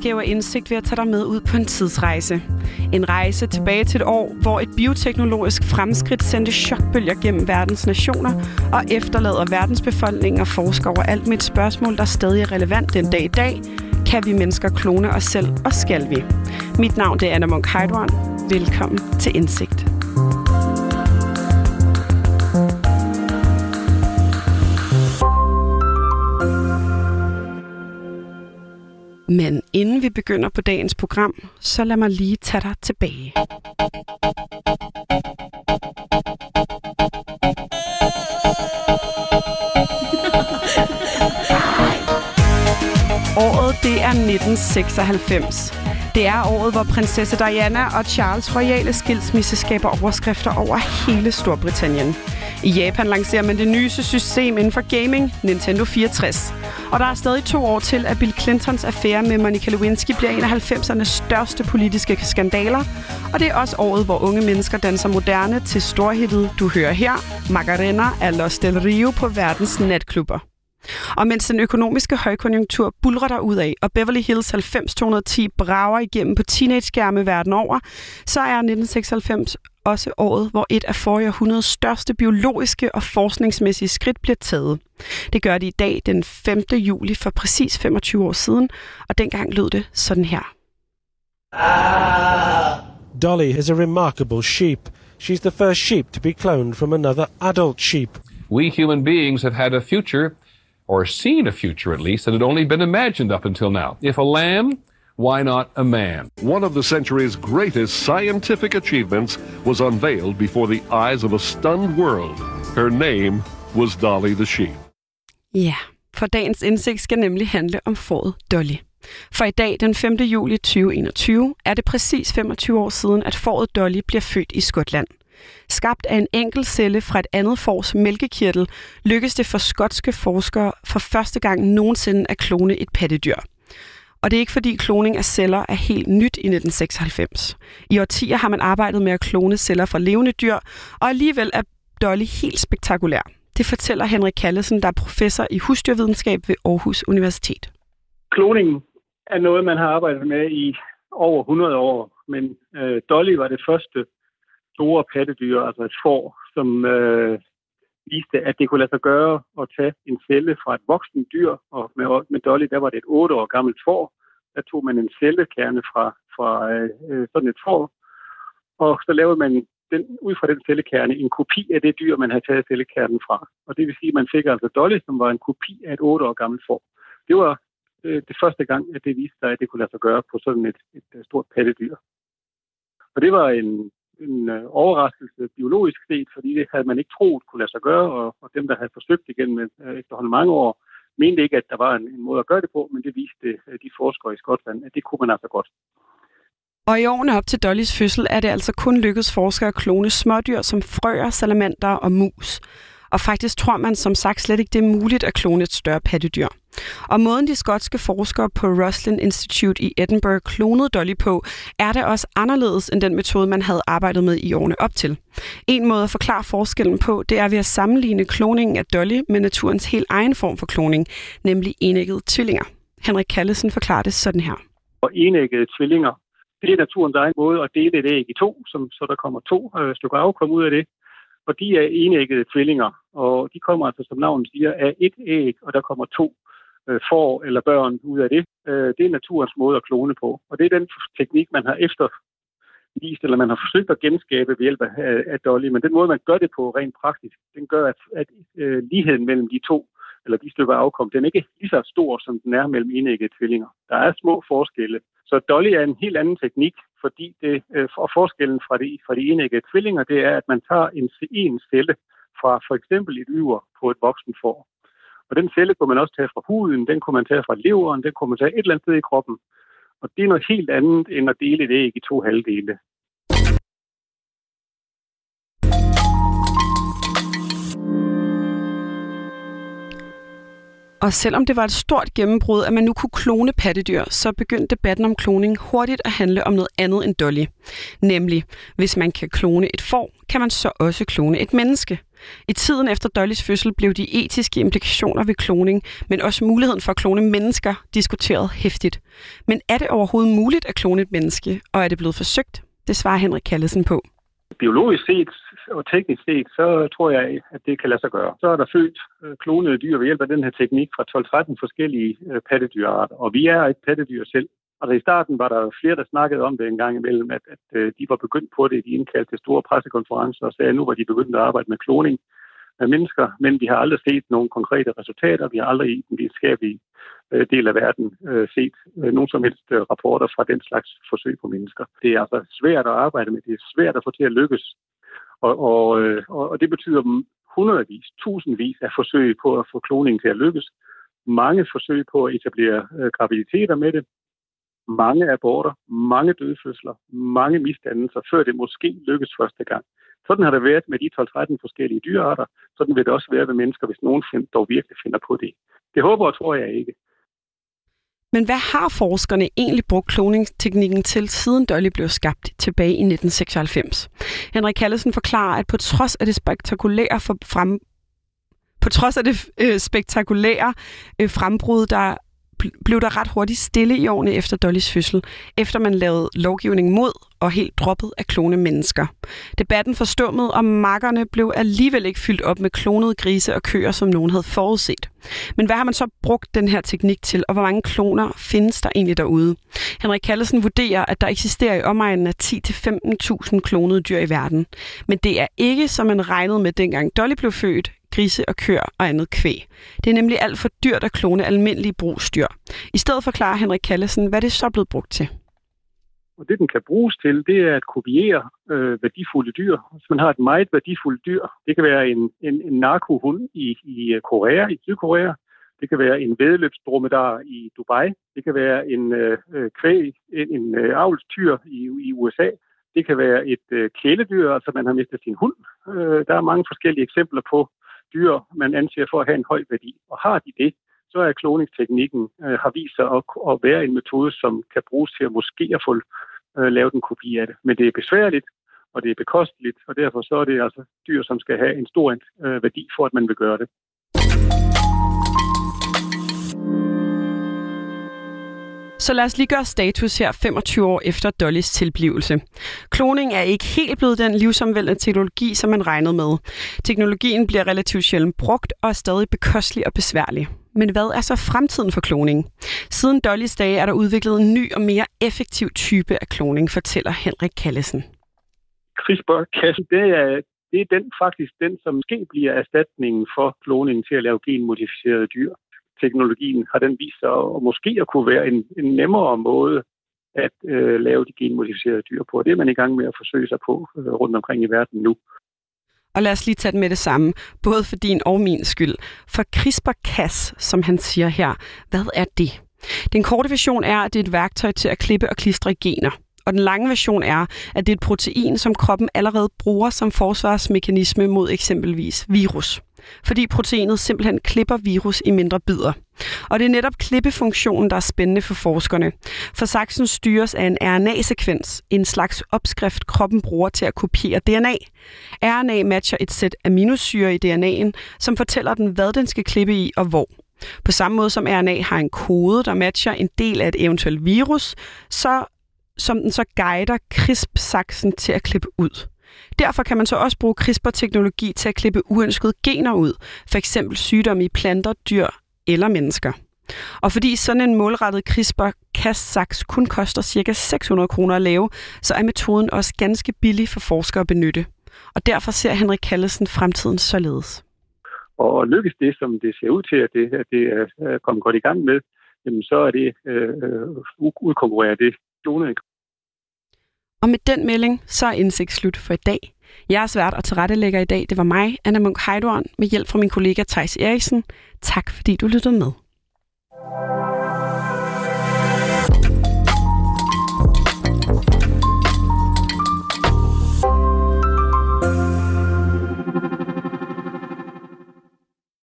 udgave af Indsigt ved at tage dig med ud på en tidsrejse. En rejse tilbage til et år, hvor et bioteknologisk fremskridt sendte chokbølger gennem verdens nationer og efterlader verdensbefolkningen og forskere overalt med et spørgsmål, der stadig er relevant den dag i dag. Kan vi mennesker klone os selv, og skal vi? Mit navn det er Anna Munk Velkommen til Indsigt. Men inden vi begynder på dagens program, så lad mig lige tage dig tilbage. Året det er 1996. Det er året, hvor prinsesse Diana og Charles royale skilsmisse skaber overskrifter over hele Storbritannien. I Japan lancerer man det nyeste system inden for gaming, Nintendo 64. Og der er stadig to år til, at Bill Clintons affære med Monica Lewinsky bliver en af 90'ernes største politiske skandaler. Og det er også året, hvor unge mennesker danser moderne til storhittet Du hører her, Macarena af Los Del Rio på verdens natklubber. Og mens den økonomiske højkonjunktur bulrer der ud af, og Beverly Hills 90210 brager igennem på teenage-skærme verden over, så er 1996 også året, hvor et af forrige århundredes største biologiske og forskningsmæssige skridt bliver taget. Det gør det i dag den 5. juli for præcis 25 år siden, og dengang lød det sådan her. Dolly is a remarkable sheep. She's the first sheep to be cloned from another adult sheep. We human beings have had a future or seen a future at least, that had only been imagined up until now. If a lamb, why not a man? One of the century's greatest scientific achievements was unveiled before the eyes of a stunned world. Her name was Dolly the Sheep. Ja, for dagens indsigt skal nemlig handle om fåret Dolly. For i dag, den 5. juli 2021, er det præcis 25 år siden, at fåret Dolly bliver født i Skotland. Skabt af en enkelt celle fra et andet fors mælkekirtel, lykkedes det for skotske forskere for første gang nogensinde at klone et pattedyr. Og det er ikke fordi kloning af celler er helt nyt i 1996. I årtier har man arbejdet med at klone celler fra levende dyr, og alligevel er Dolly helt spektakulær. Det fortæller Henrik Kallesen, der er professor i husdyrvidenskab ved Aarhus Universitet. Kloningen er noget, man har arbejdet med i over 100 år, men øh, Dolly var det første store pattedyr, altså et får, som øh, viste, at det kunne lade sig gøre at tage en celle fra et voksen dyr, og med, med Dolly, der var det et 8 år gammelt får. Der tog man en cellekerne fra, fra øh, sådan et får, og så lavede man den, ud fra den cellekerne en kopi af det dyr, man havde taget cellekernen fra. Og det vil sige, at man fik altså Dolly, som var en kopi af et 8 år gammelt får. Det var øh, det første gang, at det viste sig, at det kunne lade sig gøre på sådan et, et, et stort pattedyr. Og det var en, en øh, overraskelse biologisk set, fordi det havde man ikke troet kunne lade sig gøre, og, og dem, der havde forsøgt det gennem øh, efterhånden mange år, mente ikke, at der var en, en måde at gøre det på, men det viste øh, de forskere i Skotland, at det kunne man altså godt. Og i årene op til Dollys fødsel er det altså kun lykkedes forskere at klone smådyr som frøer, salamander og mus. Og faktisk tror man som sagt slet ikke, det er muligt at klone et større pattedyr. Og måden de skotske forskere på Roslin Institute i Edinburgh klonede Dolly på, er det også anderledes end den metode, man havde arbejdet med i årene op til. En måde at forklare forskellen på, det er ved at sammenligne kloningen af Dolly med naturens helt egen form for kloning, nemlig enæggede tvillinger. Henrik Kallesen forklarer det sådan her. Og enæggede tvillinger, det er naturens egen måde at dele et æg i to, som, så der kommer to øh, stykker afkom ud af det og de er enæggede tvillinger, og de kommer altså, som navnet siger, af et æg, og der kommer to øh, får eller børn ud af det. Øh, det er naturens måde at klone på, og det er den teknik, man har eftervist, eller man har forsøgt at genskabe ved hjælp af, af Dolly, men den måde, man gør det på rent praktisk, den gør, at, at øh, ligheden mellem de to eller de stykker afkom, den er ikke lige så stor, som den er mellem enæggede tvillinger. Der er små forskelle. Så Dolly er en helt anden teknik, fordi det, øh, forskellen fra de, fra de enæggede tvillinger, det er, at man tager en, en celle fra for eksempel et yver på et voksen får. Og den celle kunne man også tage fra huden, den kunne man tage fra leveren, den kunne man tage et eller andet sted i kroppen. Og det er noget helt andet end at dele det æg i to halvdele. Og selvom det var et stort gennembrud, at man nu kunne klone pattedyr, så begyndte debatten om kloning hurtigt at handle om noget andet end Dolly. Nemlig, hvis man kan klone et får, kan man så også klone et menneske. I tiden efter Dollys fødsel blev de etiske implikationer ved kloning, men også muligheden for at klone mennesker, diskuteret hæftigt. Men er det overhovedet muligt at klone et menneske, og er det blevet forsøgt? Det svarer Henrik Kallesen på. Biologisk set og teknisk set, så tror jeg, at det kan lade sig gøre. Så er der født øh, klonede dyr ved hjælp af den her teknik fra 12-13 forskellige øh, pattedyrarter. Og vi er et pattedyr selv. Altså i starten var der flere, der snakkede om det en gang imellem, at, at øh, de var begyndt på det. De indkaldte til store pressekonferencer og sagde, at nu var de begyndt at arbejde med kloning af mennesker, men vi har aldrig set nogle konkrete resultater. Vi har aldrig i den videnskabelige del af verden set nogen som helst rapporter fra den slags forsøg på mennesker. Det er altså svært at arbejde med. Det er svært at få til at lykkes. Og, og, øh, og det betyder hundredvis, tusindvis af forsøg på at få kloningen til at lykkes. Mange forsøg på at etablere øh, graviditeter med det. Mange aborter, mange dødfødsler, mange misdannelser, før det måske lykkes første gang. Sådan har det været med de 12-13 forskellige dyrearter. Sådan vil det også være med mennesker, hvis nogen find, dog virkelig finder på det. Det håber og tror jeg ikke. Men hvad har forskerne egentlig brugt kloningsteknikken til, siden Dolly blev skabt tilbage i 1996? Henrik Kallesen forklarer, at på trods af det spektakulære for frem, på trods af det øh, spektakulære øh, frembrud, der blev der ret hurtigt stille i årene efter Dollys fødsel, efter man lavede lovgivning mod og helt droppet at klone mennesker. Debatten forstummede, og makkerne blev alligevel ikke fyldt op med klonede grise og køer, som nogen havde forudset. Men hvad har man så brugt den her teknik til, og hvor mange kloner findes der egentlig derude? Henrik Kallesen vurderer, at der eksisterer i omegnen af 10-15.000 klonede dyr i verden. Men det er ikke, som man regnede med dengang Dolly blev født, grise og køer og andet kvæg. Det er nemlig alt for dyrt at klone almindelige brugsdyr. I stedet forklarer Henrik Kallesen, hvad det så er blevet brugt til. Og det, den kan bruges til, det er at kopiere øh, værdifulde dyr. Hvis man har et meget værdifuldt dyr, det kan være en, en, en narkohund i, i øh, Korea, i Sydkorea. Det kan være en vedløbsdromedar i Dubai. Det kan være en øh, øh kvæg, en, en øh, avlstyr i, i USA. Det kan være et øh, kæledyr, altså man har mistet sin hund. Øh, der er mange forskellige eksempler på dyr, man anser for at have en høj værdi. Og har de det, så er kloningsteknikken øh, har vist sig at, at være en metode, som kan bruges til at måske at få øh, lavet en kopi af det. Men det er besværligt, og det er bekosteligt, og derfor så er det altså dyr, som skal have en stor øh, værdi for, at man vil gøre det. Så lad os lige gøre status her 25 år efter Dollys tilblivelse. Kloning er ikke helt blevet den livsomvældende teknologi, som man regnede med. Teknologien bliver relativt sjældent brugt og er stadig bekostelig og besværlig. Men hvad er så fremtiden for kloning? Siden Dollys dage er der udviklet en ny og mere effektiv type af kloning, fortæller Henrik Kallesen. CRISPR-Cas, det er, det er den, faktisk den, som måske bliver erstatningen for kloning til at lave genmodificerede dyr teknologien har den vist sig at måske at kunne være en, en nemmere måde at øh, lave de genmodificerede dyr på. Det er man i gang med at forsøge sig på øh, rundt omkring i verden nu. Og lad os lige tage den med det samme, både for din og min skyld. For CRISPR-Cas, som han siger her, hvad er det? Den korte version er, at det er et værktøj til at klippe og klistre gener. Og den lange version er, at det er et protein, som kroppen allerede bruger som forsvarsmekanisme mod eksempelvis virus. Fordi proteinet simpelthen klipper virus i mindre bidder. Og det er netop klippefunktionen, der er spændende for forskerne. For saksen styres af en RNA-sekvens, en slags opskrift, kroppen bruger til at kopiere DNA. RNA matcher et sæt aminosyre i DNA'en, som fortæller den, hvad den skal klippe i og hvor. På samme måde som RNA har en kode, der matcher en del af et eventuelt virus, så som den så guider CRISP-saksen til at klippe ud. Derfor kan man så også bruge CRISPR-teknologi til at klippe uønskede gener ud, f.eks. sygdomme i planter, dyr eller mennesker. Og fordi sådan en målrettet CRISPR-Cas-saks kun koster ca. 600 kroner at lave, så er metoden også ganske billig for forskere at benytte. Og derfor ser Henrik Kallesen fremtiden således. Og lykkes det, som det ser ud til, at det, at det er kommet godt i gang med, jamen så er det øh, øh udkonkurrerer det klonede og med den melding, så er indsigt slut for i dag. Jeg er svært og tilrettelægger i dag. Det var mig, Anna Munk Heidorn, med hjælp fra min kollega Tejs Eriksen. Tak fordi du lyttede med. thank you